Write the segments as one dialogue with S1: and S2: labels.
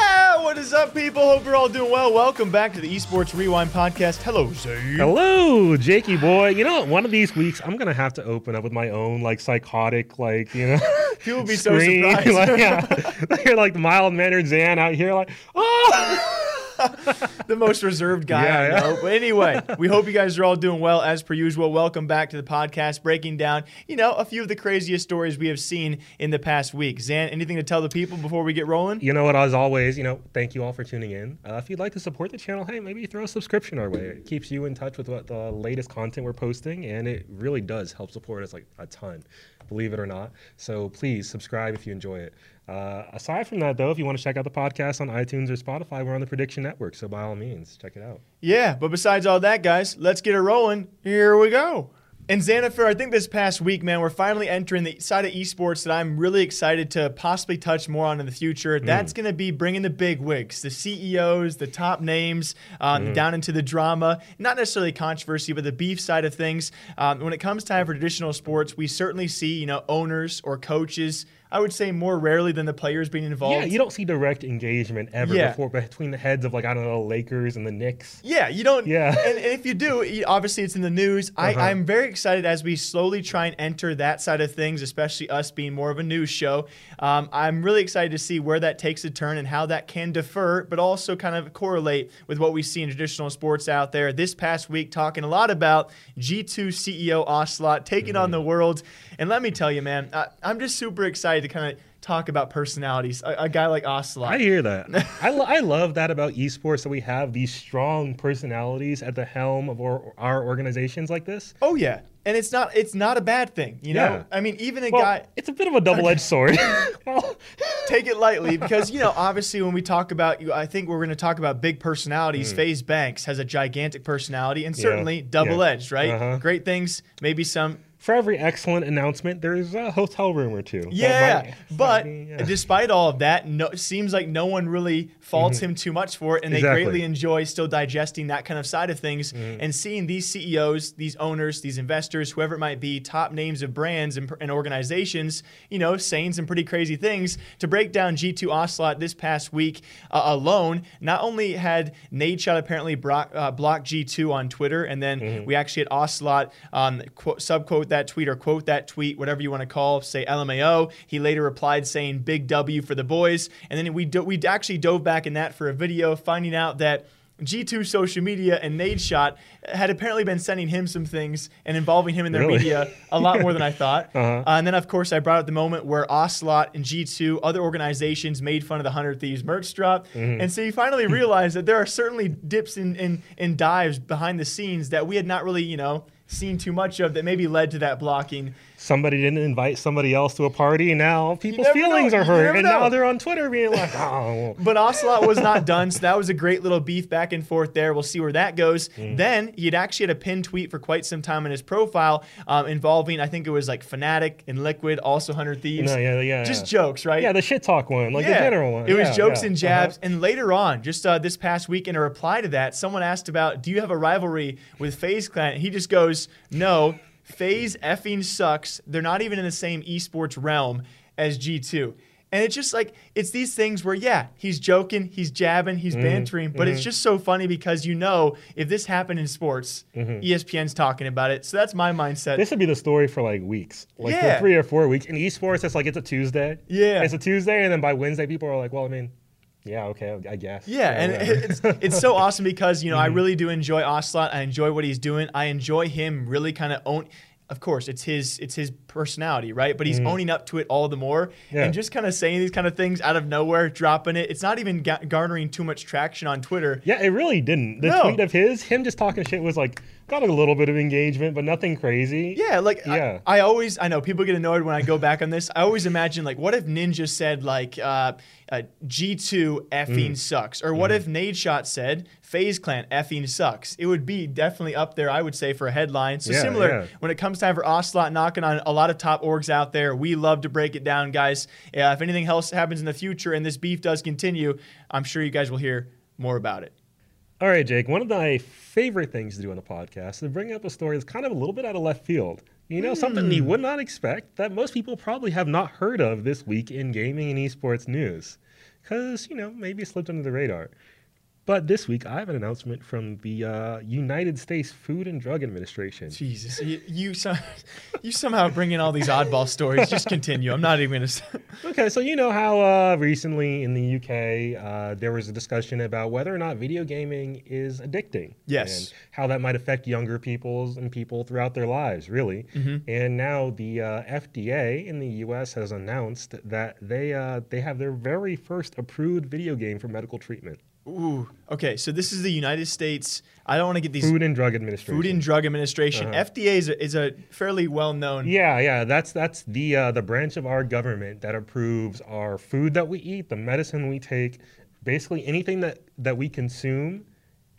S1: Yeah, what is up, people? Hope you're all doing well. Welcome back to the Esports Rewind podcast. Hello, Zane.
S2: Hello, Jakey boy. You know what? One of these weeks, I'm gonna have to open up with my own like psychotic, like you know,
S1: People will be so surprised.
S2: like, yeah, you're like the mild mannered Zan out here, like oh.
S1: the most reserved guy
S2: Yeah,
S1: I
S2: yeah.
S1: know. But anyway, we hope you guys are all doing well as per usual. Welcome back to the podcast, breaking down, you know, a few of the craziest stories we have seen in the past week. Zan, anything to tell the people before we get rolling?
S2: You know what? As always, you know, thank you all for tuning in. Uh, if you'd like to support the channel, hey, maybe throw a subscription our way. It keeps you in touch with what the latest content we're posting, and it really does help support us like a ton, believe it or not. So please subscribe if you enjoy it. Uh, aside from that, though, if you want to check out the podcast on iTunes or Spotify, we're on the Prediction Network. So by all means, check it out.
S1: Yeah, but besides all that, guys, let's get it rolling. Here we go. And Xanafer, I think this past week, man, we're finally entering the side of esports that I'm really excited to possibly touch more on in the future. That's going to be bringing the big wigs, the CEOs, the top names, um, down into the drama. Not necessarily controversy, but the beef side of things. Um, when it comes time for traditional sports, we certainly see, you know, owners or coaches. I would say more rarely than the players being involved.
S2: Yeah, you don't see direct engagement ever
S1: Yeah.
S2: before between the heads of like I don't know Lakers and the Knicks.
S1: Yeah, you don't.
S2: Yeah.
S1: And, and if you do, you- obviously it's in the news.
S2: Uh-huh.
S1: I, I'm very excited as we slowly try and enter that side of things, especially us being more of a news show. Um, I'm really excited to see where that takes a turn and how that can defer, but also kind of correlate with what we see in traditional sports out there. This past week, talking a lot about G2 CEO Ocelot taking
S2: Mm-hmm.
S1: on the world. And let me tell you, man, I, I'm just super excited to kind of talk about personalities. A, a guy like Ocelot.
S2: I hear that. I, lo- I love that about esports that we have these strong personalities at the helm of our, our organizations like this.
S1: Oh yeah, and it's not it's not a bad thing, you know.
S2: Yeah.
S1: I mean, even a
S2: Well,
S1: guy
S2: it's a bit of a double-edged sword. well,
S1: take it lightly because you know obviously when we talk about you, I think we're going to talk about big personalities. FaZe Banks has a gigantic personality and
S2: Mm. Yeah.
S1: certainly double-edged, right?
S2: Uh-huh.
S1: Great things, maybe some.
S2: For every excellent announcement, there's a hotel room or two.
S1: Yeah,
S2: might-
S1: but
S2: be, yeah.
S1: despite all of that, no, it seems like no one really faults him too much for it, and they
S2: Mm-hmm. Exactly. Mm-hmm.
S1: greatly enjoy still digesting that kind of side of things and seeing these CEOs, these owners, these investors, whoever it might be, top names of brands and, and organizations, you know, saying some pretty crazy things. To break down G2 Ocelot this past week uh, alone, not only had Nadeshot apparently block, uh, blocked G2 on Twitter, and then
S2: Mm-hmm.
S1: we actually had Ocelot um, quote, subquote that tweet or quote that tweet, whatever you want to call, say LMAO. He later replied saying "Big W for the boys," and then we do, we actually dove back in that for a video, finding out that G2 social media and Nadeshot had apparently been sending him some things and involving him in their
S2: Really?
S1: media a lot more than I thought.
S2: Uh-huh.
S1: Uh, and then, of course, I brought up the moment where Ocelot and G2, other organizations, made fun of the 100 Thieves merch drop.
S2: Mm-hmm.
S1: And so you finally realize that there are certainly dips and in, in, dives behind the scenes that we had not really, you know, seen too much of that maybe led to that blocking.
S2: Somebody didn't invite somebody else to a party, now people's
S1: never know.
S2: feelings are hurt, and
S1: know.
S2: now they're on Twitter being like, "Oh,
S1: But Ocelot was not done, so that was a great little beef back and forth there. We'll see where that goes.
S2: Mm.
S1: Then he had actually had a pinned tweet for quite some time in his profile um, involving, I think it was like Fnatic and Liquid, also 100 Thieves.
S2: no, yeah, yeah,
S1: Just
S2: yeah.
S1: jokes, right?
S2: yeah, the shit talk one, like the general one.
S1: It was
S2: Yeah,
S1: jokes
S2: yeah.
S1: and jabs.
S2: Uh-huh.
S1: And later on, just uh, this past week, in a reply to that, someone asked about, "Do you have a rivalry with FaZe Clan?" And he just goes, "No, FaZe effing sucks. They're not even in the same esports realm as G2." And it's just like it's these things where yeah, he's joking, he's jabbing, he's
S2: Mm-hmm.
S1: bantering, but it's just so funny because you know if this happened in sports, ESPN's talking about it. So that's my mindset.
S2: Mm-hmm. This would be the story for like weeks, like
S1: Yeah.
S2: for three or four weeks. In esports, it's like it's a Tuesday.
S1: Yeah.
S2: it's a Tuesday, and then by Wednesday, people are like, "Well, I mean, yeah, okay, I guess."
S1: Yeah, and
S2: whatever.
S1: it's it's so awesome because you know I
S2: Mm-hmm.
S1: really do enjoy Ocelot. I enjoy what he's doing. I enjoy him really kind of own. Of course, it's his it's his personality, right? But he's owning up to it all the more.
S2: Yeah.
S1: and just kind of saying these kind of things out of nowhere, dropping it. It's not even ga- garnering too much traction on Twitter.
S2: Yeah, it really didn't. The
S1: No.
S2: tweet of his, him just talking shit, was like got a little bit of engagement, but nothing crazy.
S1: Yeah, like
S2: Yeah.
S1: I, I always I know people get annoyed when I go back on this. I always imagine like what if Ninja said like uh, uh, G2 effing
S2: Mm.
S1: sucks, or what if Nadeshot said FaZe Clan effing sucks? It would be definitely up there, I would say, for a headline. So
S2: Yeah,
S1: similar
S2: yeah.
S1: when it comes time for Ocelot knocking on a lot of top orgs out there. We love to break it down, guys. Yeah, if anything else happens in the future and this beef does continue, I'm sure you guys will hear more about it.
S2: All right, Jake. One of my favorite things to do on the podcast is to bring up a story that's kind of a little bit out of left field. You know, something
S1: Hmm.
S2: you would not expect that most people probably have not heard of this week in gaming and esports news, because you know maybe it slipped under the radar. But this week, I have an announcement from the uh, United States Food and Drug Administration.
S1: Jesus, you you, some, you somehow bring in all these oddball stories. Just continue. I'm not even gonna.
S2: Okay, so you know how uh, recently in the UK uh, there was a discussion about whether or not video gaming is addicting.
S1: Yes.
S2: And how that might affect younger people's and people throughout their lives, really. And now the uh, FDA in the US has announced that they uh, they have their very first approved video game for medical treatment.
S1: Ooh. Okay, so this is the United States. I don't want to get these
S2: Food and Drug Administration.
S1: Food and Drug Administration.
S2: Uh-huh.
S1: FDA is a, is a fairly well known.
S2: Yeah, yeah, that's that's the uh, the branch of our government that approves our food that we eat, the medicine we take, basically anything that that we consume,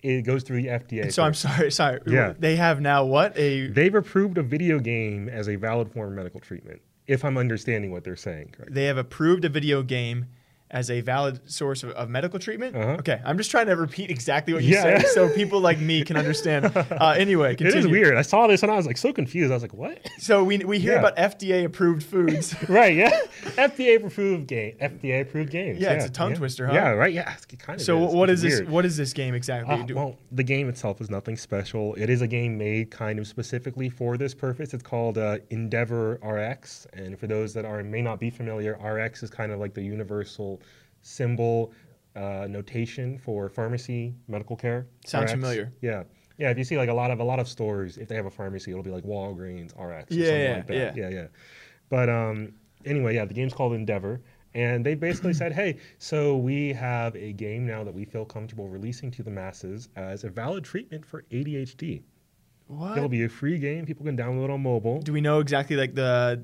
S2: it goes through the FDA.
S1: So I'm sorry. Sorry.
S2: Yeah.
S1: They have now what a.
S2: They've approved a video game as a valid form of medical treatment. If I'm understanding what they're saying, correct?
S1: They have approved a video game as a valid source of, of medical treatment.
S2: Uh-huh.
S1: Okay, I'm just trying to repeat exactly what you
S2: Yeah.
S1: said so people like me can understand. Uh, anyway,
S2: It
S1: continue.
S2: is weird. I saw this and I was like so confused. I was like, what?
S1: So we, we hear
S2: Yeah.
S1: about FDA approved foods.
S2: right? Yeah. FDA approved game. FDA approved games.
S1: Yeah, it's a tongue twister, huh?
S2: Yeah. Right. Yeah. It kind of.
S1: so
S2: is.
S1: what is this? What is this game exactly?
S2: Uh, well, the game itself is nothing special. It is a game made kind of specifically for this purpose. It's called uh, Endeavor RX, and for those that are may not be familiar, RX is kind of like the universal symbol uh, notation for pharmacy medical care.
S1: Sounds
S2: RX.
S1: familiar.
S2: Yeah, yeah. If you see like a lot of a lot of stores, if they have a pharmacy, it'll be like Walgreens RX. Or
S1: Yeah,
S2: something
S1: yeah,
S2: like that.
S1: yeah.
S2: yeah, yeah. But um, anyway, yeah, the game's called Endeavor. And they basically said, hey, so we have a game now that we feel comfortable releasing to the masses as a valid treatment for ADHD.
S1: what?
S2: It'll be a free game. People can download it on mobile.
S1: Do we know exactly like the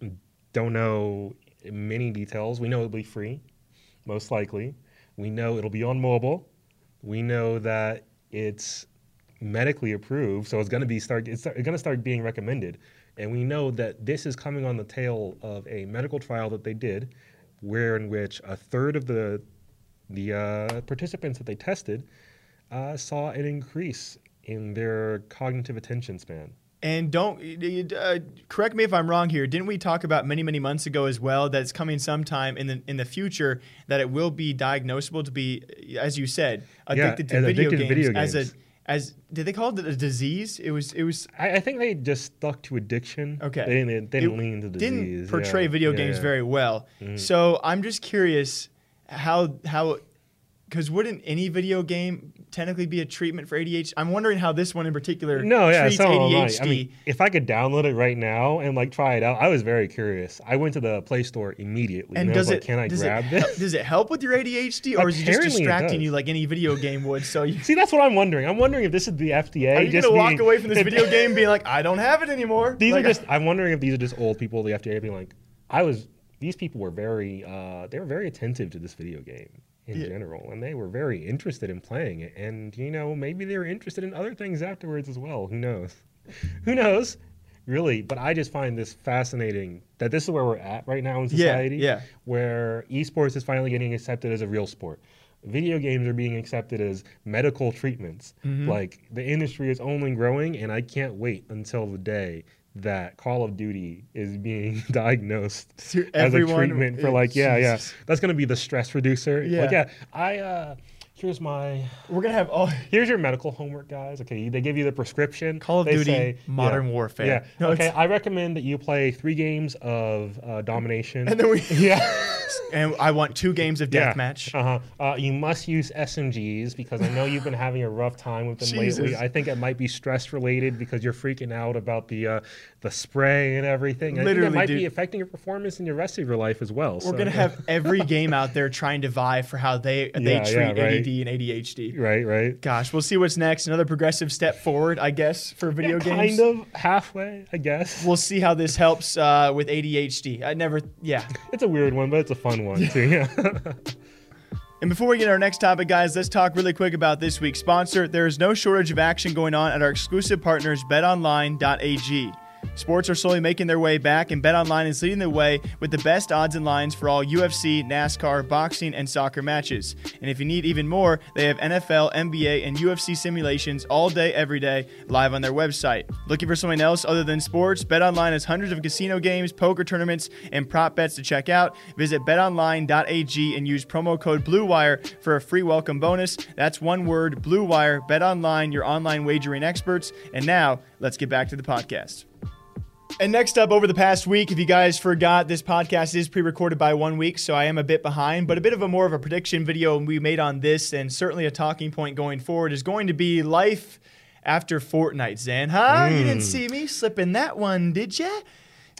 S1: the
S2: Don't know many details. We know it'll be free, most likely. We know it'll be on mobile. We know that it's medically approved, so it's going to be start it's going to start being recommended. And we know that this is coming on the tail of a medical trial that they did, where in which a third of the the uh, participants that they tested uh, saw an increase in their cognitive attention span.
S1: And don't uh, correct me if I'm wrong here. Didn't we talk about many many months ago as well that it's coming sometime in the in the future that it will be diagnosable to be, as you said, addicted to
S2: and
S1: video,
S2: addicted
S1: games
S2: to video
S1: as a
S2: games.
S1: as did they call it a disease? It was it was
S2: I, I think they just stuck to addiction.
S1: Okay.
S2: They didn't, they didn't lean to
S1: the
S2: disease.
S1: didn't portray
S2: yeah.
S1: video
S2: Yeah,
S1: games
S2: yeah. Mm-hmm.
S1: very well. So I'm just curious how how because wouldn't any video game technically be a treatment for ADHD? I'm wondering how this one in particular
S2: No, yeah,
S1: treats
S2: I.
S1: ADHD.
S2: I mean, if I could download it right now and like try it out, I was very curious. I went to the Play Store immediately.
S1: and
S2: I
S1: does
S2: was
S1: it
S2: like, can I
S1: does
S2: grab
S1: it,
S2: this?
S1: Does it help with your ADHD, or is it just
S2: Apparently it
S1: distracting you like any video game would? So you,
S2: See, that's what I'm wondering. I'm wondering if this is the FDA.
S1: are you
S2: just
S1: gonna walk
S2: being-
S1: away from this video game being like, I don't have it anymore?
S2: These
S1: Like,
S2: are just. I'm wondering if these are just old people. The FDA being like, I was. These people were very. Uh, they were very attentive to this video game in
S1: Yeah.
S2: general, and they were very interested in playing it. And you know, maybe they were interested in other things afterwards as well. Who knows? Who knows? Really, but I just find this fascinating that this is where we're at right now in
S1: Yeah,
S2: society.
S1: yeah.
S2: Where esports is finally getting accepted as a real sport. Video games are being accepted as medical treatments.
S1: Mm-hmm.
S2: Like the industry is only growing, and I can't wait until the day that Call of Duty is being diagnosed
S1: So
S2: as a treatment for like yeah yeah that's gonna be the stress reducer.
S1: Yeah.
S2: Like yeah I uh here's my
S1: we're gonna have all.
S2: here's your medical homework guys. Okay, they give you the prescription.
S1: Call of
S2: They
S1: Duty
S2: say-
S1: Modern
S2: yeah,
S1: Warfare.
S2: Yeah.
S1: No,
S2: okay,
S1: it's-
S2: I recommend that you play three games of uh, domination.
S1: And then we
S2: yeah.
S1: And I want two games of
S2: Yeah.
S1: deathmatch.
S2: Uh-huh. Uh, you must use SMGs because I know you've been having a rough time with them
S1: Jesus.
S2: lately. I think it might be stress related because you're freaking out about the uh, the spray and everything. I think
S1: Literally,
S2: it might
S1: dude.
S2: be affecting your performance in your rest of your life as well.
S1: We're
S2: so,
S1: gonna
S2: yeah.
S1: have every game out there trying to vie for how they they
S2: Yeah,
S1: treat
S2: yeah, right.
S1: ADD and ADHD.
S2: right, right.
S1: Gosh, we'll see what's next. Another progressive step forward, I guess, for video games.
S2: Kind of halfway, I guess.
S1: We'll see how this helps uh, with ADHD. I never, yeah.
S2: It's a weird one, but it's a fun one too. Yeah.
S1: And before we get to our next topic, guys, let's talk really quick about this week's sponsor. There is no shortage of action going on at our exclusive partners, betonline.ag. Sports are slowly making their way back, and BetOnline is leading the way with the best odds and lines for all UFC, NASCAR, boxing, and soccer matches. And if you need even more, they have NFL, NBA, and UFC simulations all day, every day, live on their website. Looking for something else other than sports? BetOnline has hundreds of casino games, poker tournaments, and prop bets to check out. Visit betonline.ag and use promo code BLUEWIRE for a free welcome bonus. That's one word, BLUEWIRE. BetOnline, your online wagering experts. And now, let's get back to the podcast. And next up, over the past week, if you guys forgot, this podcast is pre-recorded by one week, so I am a bit behind. But a bit of a more of a prediction video we made on this, and certainly a talking point going forward, is going to be life after Fortnite. Zan, huh? You didn't hmm. see me slipping that one, did ya?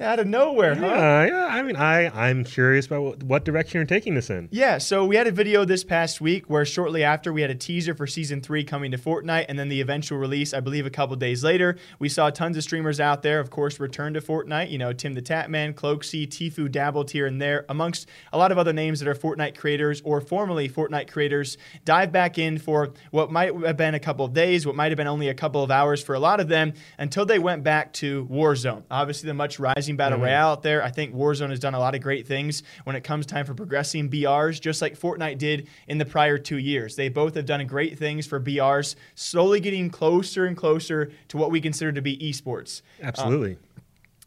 S1: Out of nowhere, huh?
S2: yeah, yeah. I mean, I I'm curious about what, what direction you're taking this in.
S1: Yeah, so we had a video this past week where shortly after we had a teaser for season three coming to Fortnite and then the eventual release, I believe a couple days later. We saw tons of streamers out there, of course, return to Fortnite. You know, Tim the Tatman, Cloakzy, Tfue dabbled here and there, amongst a lot of other names that are Fortnite creators or formerly Fortnite creators, dive back in for what might have been a couple of days, what might have been only a couple of hours for a lot of them, until they went back to Warzone. Obviously, the much rising battle royale out there. I think Warzone has done a lot of great things when it comes time for progressing BRs, just like Fortnite did in the prior two years. They both have done great things for BRs, slowly getting closer and closer to what we consider to be esports.
S2: Absolutely.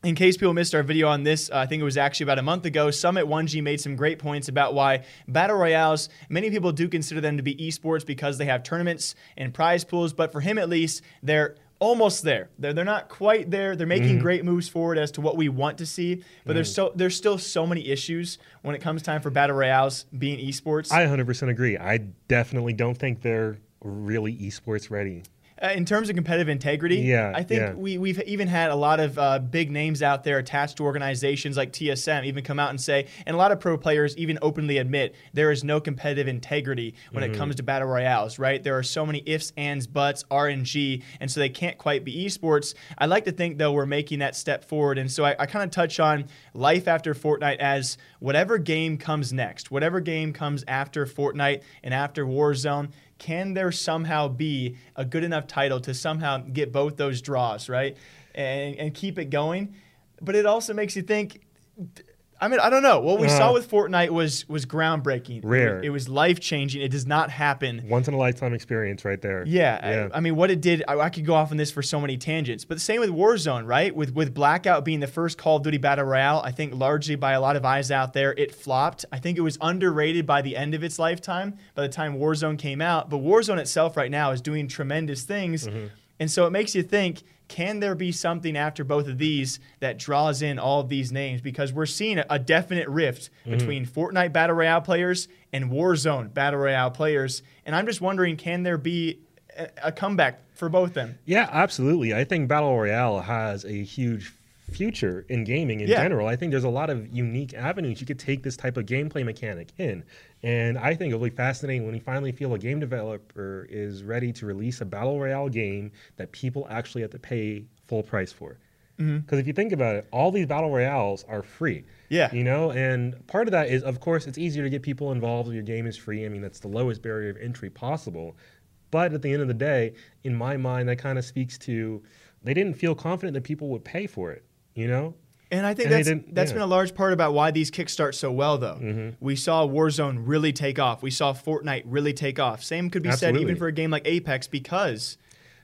S1: In case people missed our video on this, uh, I think it was actually about a month ago. summit1g made some great points about why battle royales, many people do consider them to be esports because they have tournaments and prize pools, but for him at least, they're almost there. They're, they're not quite there. They're making mm-hmm. great moves forward as to what we want to see, but there's mm. so there's still so many issues when it comes time for battle royales being esports.
S2: I 100% agree. I definitely don't think they're really esports ready.
S1: Uh, in terms of competitive integrity,
S2: Yeah,
S1: I think
S2: yeah.
S1: we, we've even had a lot of uh, big names out there attached to organizations like TSM even come out and say, and a lot of pro players even openly admit there is no competitive integrity when
S2: Mm-hmm.
S1: it comes to battle royales, right? There are so many ifs, ands, buts, RNG, and so they can't quite be esports. I like to think, though, we're making that step forward. And so I, I kind of touch on life after Fortnite as whatever game comes next, whatever game comes after Fortnite and after Warzone can there somehow be a good enough title to somehow get both those draws, right? And, and keep it going. But it also makes you think I mean, I don't know. What we
S2: Uh,
S1: saw with Fortnite was was groundbreaking.
S2: Rare.
S1: It was life changing. It does not happen.
S2: Once in a lifetime experience, right there.
S1: Yeah,
S2: yeah.
S1: I, I mean, what it did, I, I could go off on this for so many tangents. But the same with Warzone, right? With with Blackout being the first Call of Duty battle royale, I think largely by a lot of eyes out there, it flopped. I think it was underrated by the end of its lifetime. By the time Warzone came out, but Warzone itself right now is doing tremendous things,
S2: Mm-hmm.
S1: and so it makes you think. Can there be something after both of these that draws in all of these names? Because we're seeing a, definite rift
S2: Mm-hmm.
S1: between Fortnite Battle Royale players and Warzone Battle Royale players. And I'm just wondering, can there be a, a comeback for both them?
S2: Yeah, absolutely. I think Battle Royale has a huge future in gaming in
S1: Yeah.
S2: general. I think there's a lot of unique avenues you could take this type of gameplay mechanic in. And I think it'll be fascinating when we finally feel a game developer is ready to release a Battle Royale game that people actually have to pay full price for.
S1: Mm-hmm.
S2: Because if you think about it, all these battle royales are free.
S1: Yeah.
S2: You know, and part of that is, of course, it's easier to get people involved if your game is free. I mean, that's the lowest barrier of entry possible. But at the end of the day, in my mind, that kind of speaks to they didn't feel confident that people would pay for it. You know,
S1: And I think
S2: And
S1: that's that's
S2: yeah.
S1: been a large part about why these kickstart so well, though.
S2: Mm-hmm.
S1: We saw Warzone really take off. We saw Fortnite really take off. Same could be said even for a game like Apex because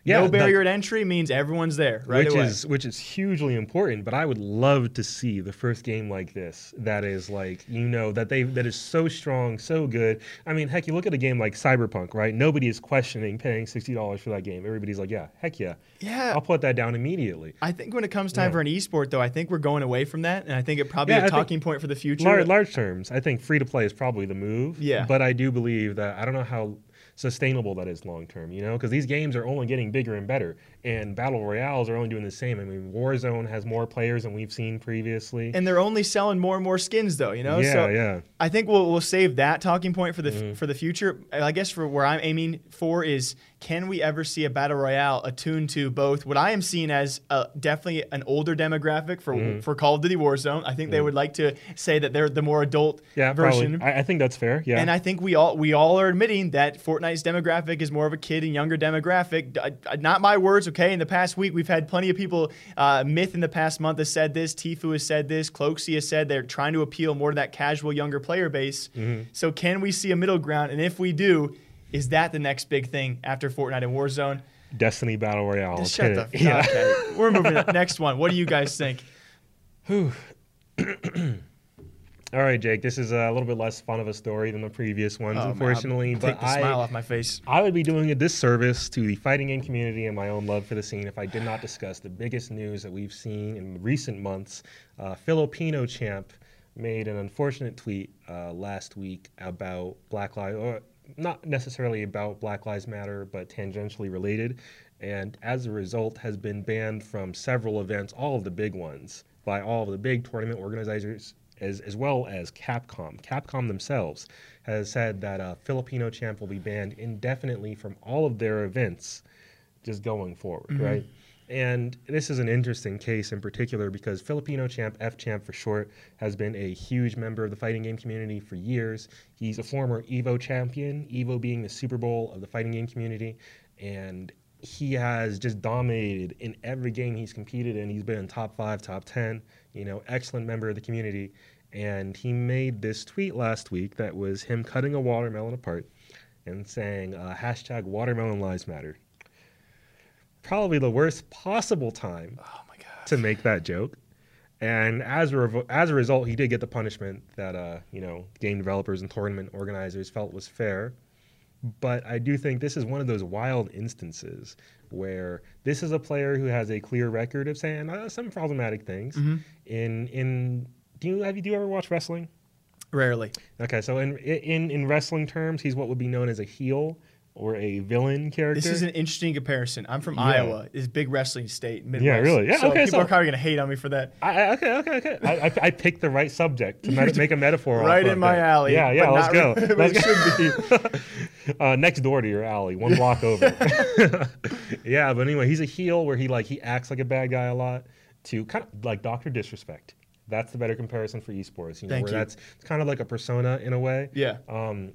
S2: Yeah,
S1: no barrier at entry means everyone's there right
S2: which
S1: away.
S2: is which is hugely important. But I would love to see the first game like this that is like you know that they that is so strong, so good. I mean, heck, you look at a game like Cyberpunk, right? Nobody is questioning paying sixty dollars for that game. Everybody's like, yeah, heck yeah,
S1: Yeah.
S2: I'll put that down immediately.
S1: I think when it comes time
S2: Yeah.
S1: for an esport, though, I think we're going away from that, and I think it probably
S2: Yeah,
S1: a
S2: I
S1: talking point for the future.
S2: Large, large terms, I think free to play is probably the move.
S1: Yeah.
S2: But I do believe that I don't know how sustainable that is long term, you know, because these games are only getting bigger and better, and battle royales are only doing the same. I mean, Warzone has more players than we've seen previously.
S1: and they're only selling more and more skins, though. You know,
S2: yeah,
S1: so
S2: yeah.
S1: I think we'll we'll save that talking point for the
S2: Mm-hmm.
S1: for the future. I guess for where I'm aiming for is can we ever see a battle royale attuned to both what I am seeing as a, definitely an older demographic for
S2: Mm-hmm.
S1: for Call of Duty Warzone. I think they would like to say that they're the more adult
S2: Yeah,
S1: version.
S2: I, I think that's fair. Yeah.
S1: And I think we all we all are admitting that Fortnite's demographic is more of a kid and younger demographic. Not my words, okay? In the past week, we've had plenty of people. Uh, Myth in the past month has said this. Tfue has said this. Cloakzy has said they're trying to appeal more to that casual younger player base.
S2: Mm-hmm.
S1: So can we see a middle ground? And if we do, is that the next big thing after Fortnite and Warzone?
S2: Destiny Battle Royale.
S1: Shut the.
S2: it. Yeah.
S1: Okay, we're moving. to the next one. What do you guys think?
S2: All right, Jake. This is a little bit less fun of a story than the previous ones,
S1: Oh,
S2: unfortunately.
S1: I'll
S2: but
S1: take the
S2: I,
S1: smile off my face.
S2: I would be doing a disservice to the fighting game community and my own love for the scene if I did not discuss the biggest news that we've seen in recent months. Uh, Filipino champ made an unfortunate tweet uh, last week about Black Lives, or not necessarily about Black Lives Matter, but tangentially related, and as a result has been banned from several events, all of the big ones, by all of the big tournament organizers as, as well as Capcom. Capcom themselves has said that uh, Filipino champ will be banned indefinitely from all of their events just going forward, right? And this is an interesting case in particular because Filipino champ, FChamp for short, has been a huge member of the fighting game community for years. He's a former Evo champion, Evo being the Super Bowl of the fighting game community. And he has just dominated in every game he's competed in. He's been in top five, top 10, you know, excellent member of the community. And he made this tweet last week that was him cutting a watermelon apart and saying, uh, hashtag watermelon lives matter. Probably the worst possible time
S1: Oh my
S2: to make that joke. And as a, revo- as a result, he did get the punishment that, uh, you know, game developers and tournament organizers felt was fair. But I do think this is one of those wild instances where this is a player who has a clear record of saying uh, some problematic things. In in do you have you do you ever watch wrestling?
S1: Rarely.
S2: Okay, so in in in wrestling terms, he's what would be known as a heel or a villain character.
S1: This is an interesting comparison. I'm from
S2: Yeah.
S1: Iowa. It's a big wrestling state. Midwest.
S2: Yeah, really? Yeah,
S1: So
S2: okay,
S1: people
S2: so-
S1: are probably gonna hate on me for that.
S2: I, okay, okay, okay. I, I, I picked the right subject to met- make a metaphor.
S1: Right in my
S2: that.
S1: alley,
S2: Yeah, yeah. Let's go. Let's
S1: it
S2: uh, next door to your alley, one block over. yeah, but anyway, he's a heel where he like he acts like a bad guy a lot to kind of like Doctor Disrespect. That's the better comparison for esports. You know,
S1: Thank
S2: where
S1: you.
S2: that's it's kind of like a persona in a way.
S1: Yeah.
S2: Um,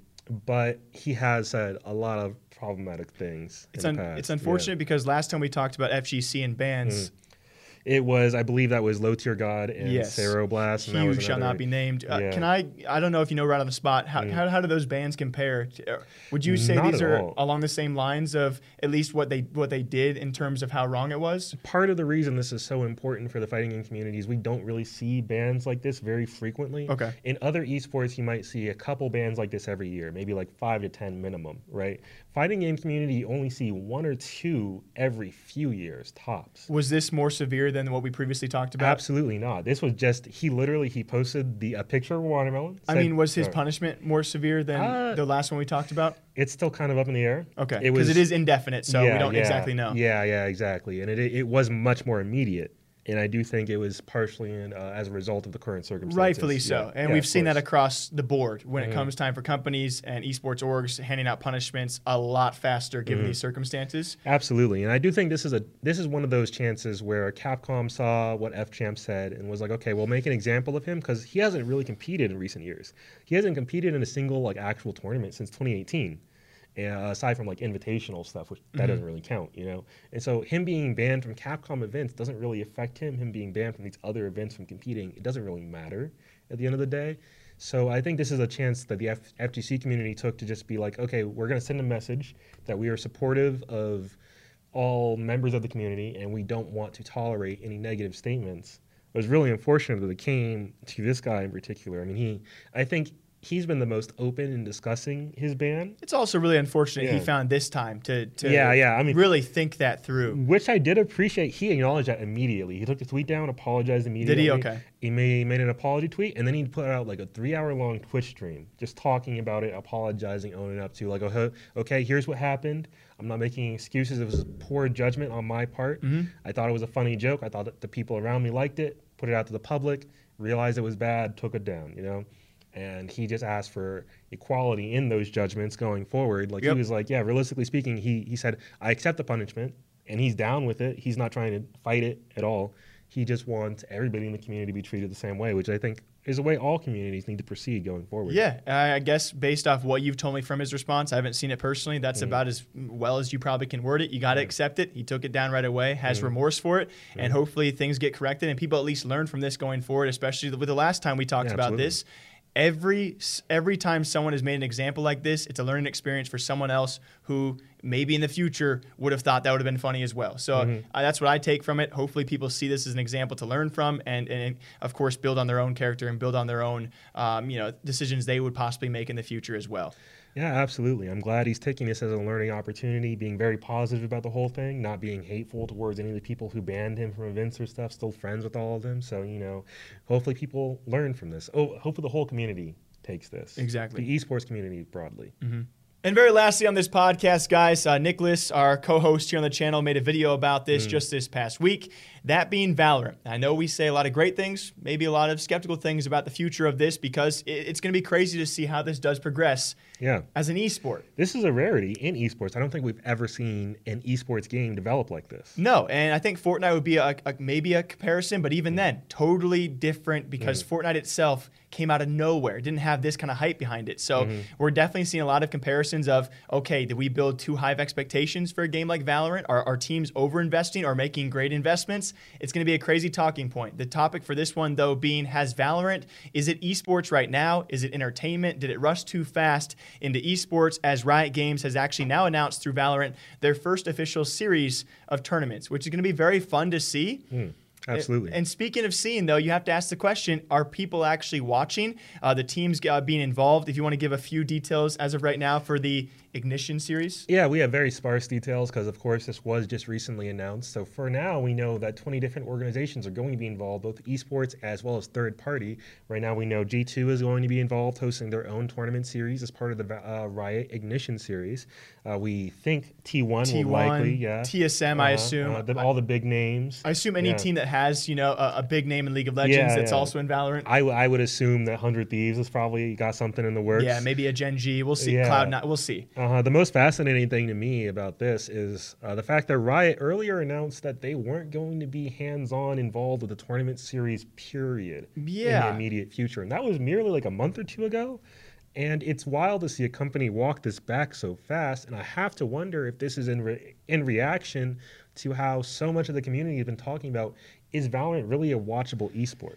S2: but he has said a lot of problematic things.
S1: It's
S2: in
S1: un-
S2: the past.
S1: it's
S2: Yeah.
S1: unfortunate because last time we talked about FGC and bans, mm.
S2: It was, I believe, that was Low Tier God and
S1: Yes.
S2: Blast. And that
S1: Hugh
S2: was
S1: shall not be named. Uh,
S2: Yeah.
S1: Can I? I don't know if you know right on the spot. How, how, how do those bands compare? Uh, Would you say
S2: Not
S1: these are
S2: all.
S1: along the same lines of at least what they what they did in terms of how wrong it was?
S2: part of the reason this is so important for the fighting game community is we don't really see bands like this very frequently.
S1: Okay.
S2: In other esports, you might see a couple bands like this every year, maybe like five to ten minimum, right? Fighting game community, you only see one or two every few years tops.
S1: Was this more severe than what we previously talked about?
S2: Absolutely not. This was just he literally he posted the a picture of a watermelon.
S1: I mean, was his
S2: Sorry.
S1: punishment more severe than
S2: Uh,
S1: the last one we talked about?
S2: It's still kind of up in the air.
S1: Okay, because
S2: was
S1: it is indefinite, so we don't exactly know.
S2: Yeah, yeah, exactly. And it it was much more immediate. And I do think it was partially in, uh, as a result of the current circumstances.
S1: Rightfully so.
S2: Yeah,
S1: And
S2: yeah,
S1: we've seen that
S2: course. Mm-hmm.
S1: across the board when it comes time for companies and esports orgs handing out punishments a lot faster given
S2: Mm-hmm.
S1: these circumstances.
S2: Absolutely, and I do think this is a this is one of those chances where Capcom saw what FChamp said and was like, okay, we'll make an example of him because he hasn't really competed in recent years. He hasn't competed in a single like actual tournament since 2018, uh, aside from like invitational stuff, which that doesn't really count, you know. And so him being banned from Capcom events doesn't really affect him. Him being banned from these other events from competing, it doesn't really matter at the end of the day. So I think this is a chance that the F- FGC community took to just be like, okay, we're going to send a message that we are supportive of all members of the community and we don't want to tolerate any negative statements. It was really unfortunate that it came to this guy in particular. I mean, he, I think he's been the most open in discussing his ban,
S1: It's also really unfortunate he found this time to, to
S2: Yeah, yeah, I mean-
S1: really think that through.
S2: which I did appreciate. He acknowledged that immediately. He took the tweet down, apologized immediately. Did he?
S1: Okay.
S2: He made, made an apology tweet, and then he put out like a three hour long Twitch stream, just talking about it, apologizing, owning up to like, oh, okay, here's what happened. I'm not making excuses. It was poor judgment on my part. Mm-hmm. I thought it was a funny joke. I thought that the people around me liked it. Put it out to the public. Realized it was bad. Took it down. You know. And he just asked for equality in those judgments going forward. Like
S1: Yep.
S2: he was like, yeah, realistically speaking, he he said, I accept the punishment, and he's down with it. He's not trying to fight it at all. He just wants everybody in the community to be treated the same way, which I think is the way all communities need to proceed going forward.
S1: Yeah, I guess based off what you've told me from his response, I haven't seen it personally. That's
S2: Mm.
S1: about as well as you probably can word it. You got to accept it. He took it down right away, has
S2: Mm.
S1: remorse for it, and hopefully things get corrected and people at least learn from this going forward. Especially with the last time we talked
S2: Yeah,
S1: about
S2: absolutely.
S1: this. Every every time someone has made an example like this, it's a learning experience for someone else who maybe in the future would have thought that would have been funny as well. So
S2: Mm-hmm.
S1: uh, that's what I take from it. Hopefully, people see this as an example to learn from, and, and of course, build on their own character and build on their own, um, you know, decisions they would possibly make in the future as well.
S2: Yeah, absolutely. I'm glad he's taking this as a learning opportunity, being very positive about the whole thing, not being hateful towards any of the people who banned him from events or stuff, still friends with all of them. So, you know, hopefully people learn from this. Oh, hopefully the whole community takes this.
S1: Exactly.
S2: The esports community broadly.
S1: And very lastly on this podcast, guys, uh, Nicholas, our co-host here on the channel, made a video about this just this past week. That being Valorant. I know we say a lot of great things, maybe a lot of skeptical things about the future of this because it's going to be crazy to see how this does progress
S2: Yeah.
S1: as an esport.
S2: This is a rarity in esports. I don't think we've ever seen an esports game develop like this.
S1: No, and I think Fortnite would be a, a- maybe a comparison, but even then, totally different because mm-hmm. Fortnite itself came out of nowhere, didn't have this kind of hype behind it. So mm-hmm. we're definitely seeing a lot of comparisons of okay, did we build too high of expectations for a game like Valorant? Are our teams over investing or making great investments? It's going to be a crazy talking point. The topic for this one though being has Valorant is it esports right now? Is it entertainment? Did it rush too fast into esports as Riot Games has actually now announced through Valorant their first official series of tournaments, which is going to be very fun to see.
S2: Absolutely.
S1: And speaking of seeing, though, you have to ask the question: Are people actually watching? Uh, the teams uh, being involved. If you want to give a few details as of right now for the Ignition series.
S2: Yeah, we have very sparse details because, of course, this was just recently announced. So for now, we know that 20 different organizations are going to be involved, both esports as well as third party. Right now, we know G2 is going to be involved, hosting their own tournament series as part of the uh, Riot Ignition series. Uh, we think T1, will likely,
S1: T1,
S2: yeah.
S1: TSM, I
S2: Uh-huh,
S1: assume.
S2: uh, the- all the big names.
S1: I assume any
S2: Yeah.
S1: team that has you know a, a big name in League of Legends
S2: Yeah,
S1: that's
S2: yeah.
S1: also in Valorant.
S2: I, w- I would assume that 100 Thieves has probably got something in the works.
S1: yeah, maybe a Gen G. We'll see.
S2: Yeah.
S1: Cloud Nine. We'll see.
S2: Uh-huh. The most fascinating thing to me about this is uh, the fact that Riot earlier announced that they weren't going to be hands-on involved with the tournament series, period, in the immediate future, and that was merely like a month or two ago. And it's wild to see a company walk this back so fast, and I have to wonder if this is in re- in reaction to how so much of the community has been talking about is Valorant really a watchable esport?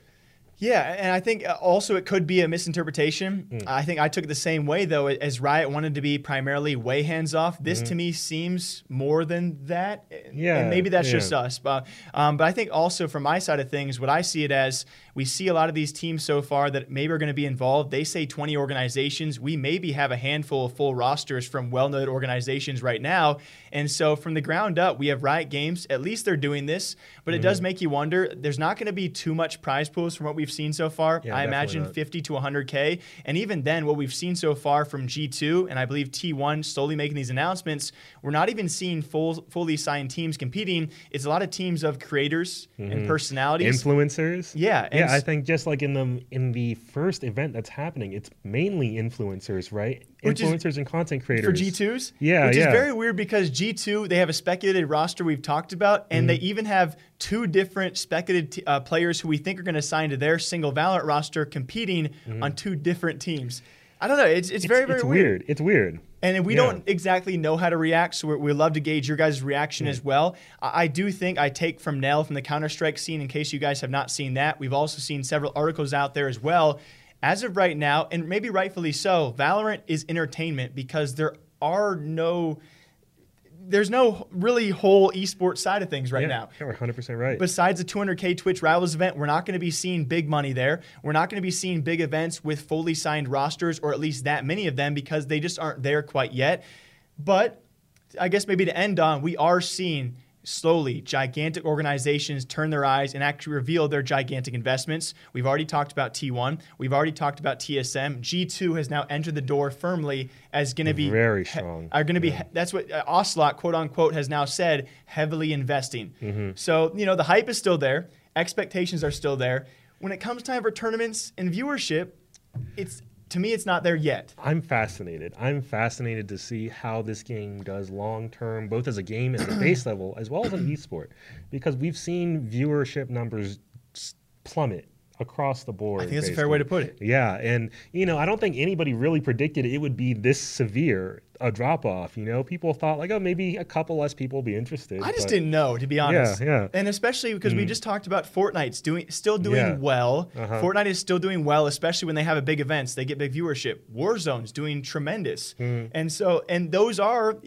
S1: Yeah, and I think uh, also it could be a misinterpretation.
S2: Mm.
S1: I think I took it the same way though, as Riot wanted to be primarily way hands off. This to me seems more than that.
S2: Mm-hmm. Yeah,
S1: and maybe that's just us. But um, but I think also from my side of things, what I see it as, we see a lot of these teams so far that maybe are going to be involved. They say 20 organizations. We maybe have a handful of full rosters from well-known organizations right now. And so from the ground up, we have Riot Games. At least they're doing this, but it
S2: Mm-hmm.
S1: does make you wonder. There's not going to be too much prize pools from what we've seen so far.
S2: Yeah,
S1: I imagine
S2: not.
S1: 50 to 100K. And even then, what we've seen so far from G2 and I believe T1 slowly making these announcements, we're not even seeing full, fully signed teams competing. It's a lot of teams of creators and personalities.
S2: Influencers?
S1: Yeah, and
S2: Yeah,
S1: s-
S2: I think just like in the in the first event that's happening, it's mainly influencers, right?
S1: Which is-
S2: influencers and content creators for.
S1: G2s.
S2: Yeah,
S1: Which
S2: yeah.
S1: is very weird because G2, they have a speculated roster we've talked about, and
S2: Mm-hmm.
S1: they even have two different speculated t- uh, players who we think are going to sign to their single Valorant roster competing on two different teams. I don't know. It's, it's, very, very
S2: Mm-hmm. it's
S1: weird.
S2: weird. It's weird.
S1: And we
S2: Yeah.
S1: don't exactly know how to react, so we love to gauge your guys' reaction
S2: Mm.
S1: as well. I, I do think I take from Nell from the Counter Strike scene, in case you guys have not seen that. We've also seen several articles out there as well. As of right now, and maybe rightfully so, Valorant is entertainment because there are no, there's no really whole esports side of things right
S2: yeah,
S1: now.
S2: yeah, we're 100% right.
S1: Besides the 200K Twitch Rivals event, we're not going to be seeing big money there. We're not going to be seeing big events with fully signed rosters, or at least that many of them, because they just aren't there quite yet. But I guess maybe to end on, we are seeing slowly gigantic organizations turn their eyes and actually reveal their gigantic investments. We've already talked about T1. We've already talked about TSM. G2 has now entered the door firmly as going to be
S2: Very strong.
S1: are going to be that's what uh, Ocelot quote unquote has now said heavily investing.
S2: Mm-hmm.
S1: So you know the hype is still there, expectations are still there. When it comes time for tournaments and viewership, it's to me it's not there yet.
S2: I'm fascinated. I'm fascinated to see how this game does long term, both as a game at the base level as well as an esport, because we've seen viewership numbers plummet across the board.
S1: I think that's a fair way to put it.
S2: Yeah, and you know, I don't think anybody really predicted it would be this severe a drop off. You know, people thought like, oh, maybe a couple less people will be interested.
S1: I just didn't know, to be honest.
S2: yeah. Mm.
S1: And especially because we just talked about Fortnite's doing still doing
S2: Yeah.
S1: well.
S2: Uh-huh.
S1: Fortnite is still doing well, especially when they have a big events. They get big viewership. Warzone's doing tremendous.
S2: Mm.
S1: And so and those are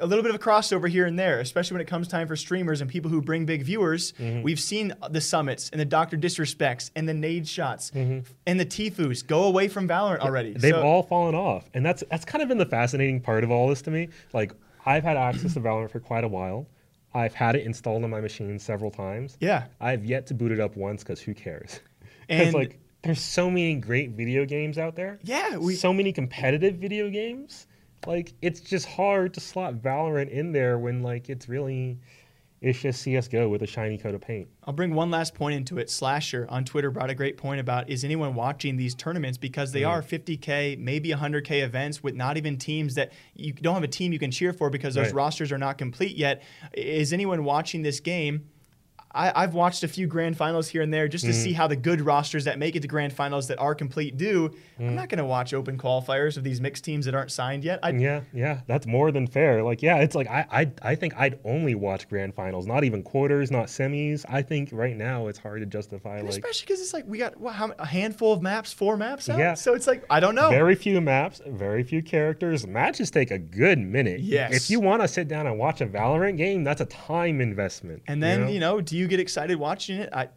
S1: a little bit of a crossover here and there, especially when it comes time for streamers and people who bring big viewers.
S2: Mm-hmm.
S1: We've seen the summits and the Doctor Disrespects and the Nadeshots
S2: Mm-hmm.
S1: and the Tfues go away from Valorant already.
S2: They've
S1: So-
S2: all fallen off, and that's that's kind of been the fascinating part of all this to me. Like I've had access to Valorant for quite a while. I've had it installed on my machine several times.
S1: Yeah.
S2: I've yet to boot it up once because who cares?
S1: And-
S2: Because like there's so many great video games out there.
S1: Yeah, we-
S2: so many competitive video games. Like it's just hard to slot Valorant in there when like it's really it's just CS:GO with a shiny coat of paint.
S1: I'll bring one last point into it. Slasher on Twitter brought a great point about is anyone watching these tournaments because they mm. are 50k, maybe 100k events with not even teams that you don't have a team you can cheer for because those
S2: Right.
S1: rosters are not complete yet. Is anyone watching this game? I, I've watched a few grand finals here and there just to
S2: Mm-hmm.
S1: see how the good rosters that make it to grand finals that are complete do.
S2: Mm.
S1: I'm not going to watch open qualifiers of these mixed teams that aren't signed yet. I,
S2: Yeah, yeah, that's more than fair. Like, yeah, it's like I, I, I think I'd only watch grand finals, not even quarters, not semis. I think right now it's hard to justify
S1: and
S2: like
S1: especially because it's like we got what, how, a handful of maps, four maps out.
S2: Yeah.
S1: So it's like I don't know.
S2: very few maps, very few characters. Matches take a good minute.
S1: Yes.
S2: If you want to sit down and watch a Valorant game, that's a time investment.
S1: And then you know, do you get excited watching it? I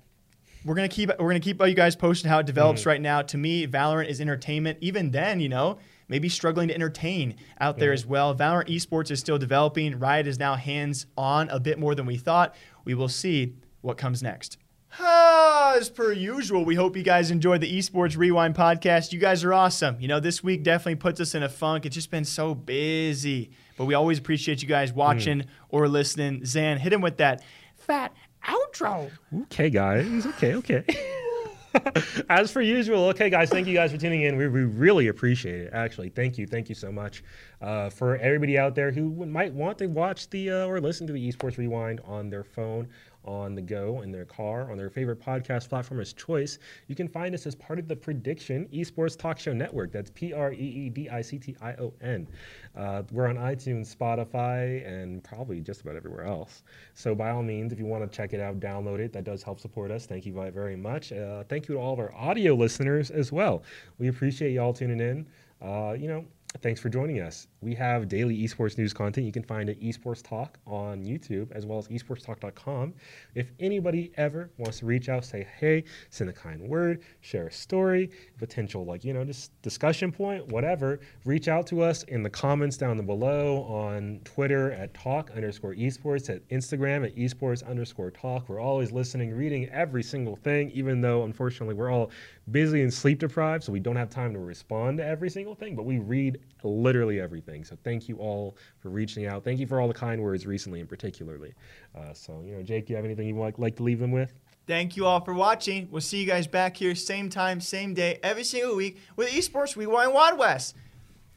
S1: we're gonna keep we're gonna keep you guys posted how it develops
S2: Mm-hmm.
S1: right now. To me, Valorant is entertainment. Even then, you know, maybe struggling to entertain out there
S2: Mm-hmm.
S1: as well. Valorant esports is still developing. Riot is now hands on a bit more than we thought. We will see what comes next. Ah, as per usual, we hope you guys enjoyed the Esports Rewind podcast. You guys are awesome. You know, this week definitely puts us in a funk. It's just been so busy. But we always appreciate you guys watching or listening. Zan, hit him with that fat outro.
S2: Okay, guys. Okay, okay. As per usual, okay, guys, thank you guys for tuning in. We, we really appreciate it. Actually, thank you, thank you so much uh, for everybody out there who might want to watch the uh, or listen to the Esports Rewind on their phone, on the go, in their car, on their favorite podcast platform of choice. You can find us as part of the Prediction Esports Talk Show Network. That's P R E E D I C T I O N. Uh, we're on iTunes, Spotify, and probably just about everywhere else. So by all means, if you want to check it out, download it. That does help support us. Thank you very much. Uh, thank you to all of our audio listeners as well. We appreciate y'all tuning in. Uh, you know, thanks for joining us. We have daily esports news content you can find at Esports Talk on YouTube as well as esportstalk.com. If anybody ever wants to reach out, say hey, send a kind word, share a story, potential like, you know, just discussion point, whatever, reach out to us in the comments down below on Twitter at talk underscore esports, at Instagram at esports underscore talk. We're always listening, reading every single thing, even though unfortunately we're all busy and sleep deprived, so we don't have time to respond to every single thing, but we read literally everything. So thank you all for reaching out. Thank you for all the kind words recently, and particularly. Uh, so you know, Jake, do you have anything you would like to leave them with?
S1: Thank you all for watching. We'll see you guys back here, same time, same day, every single week with Esports Rewind Wild West.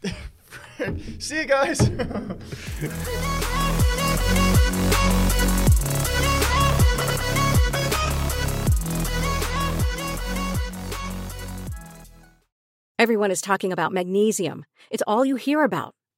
S1: see you guys.
S3: Everyone is talking about magnesium. It's all you hear about.